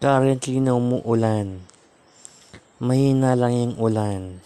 Currently na umuulan. Mahina lang yung ulan.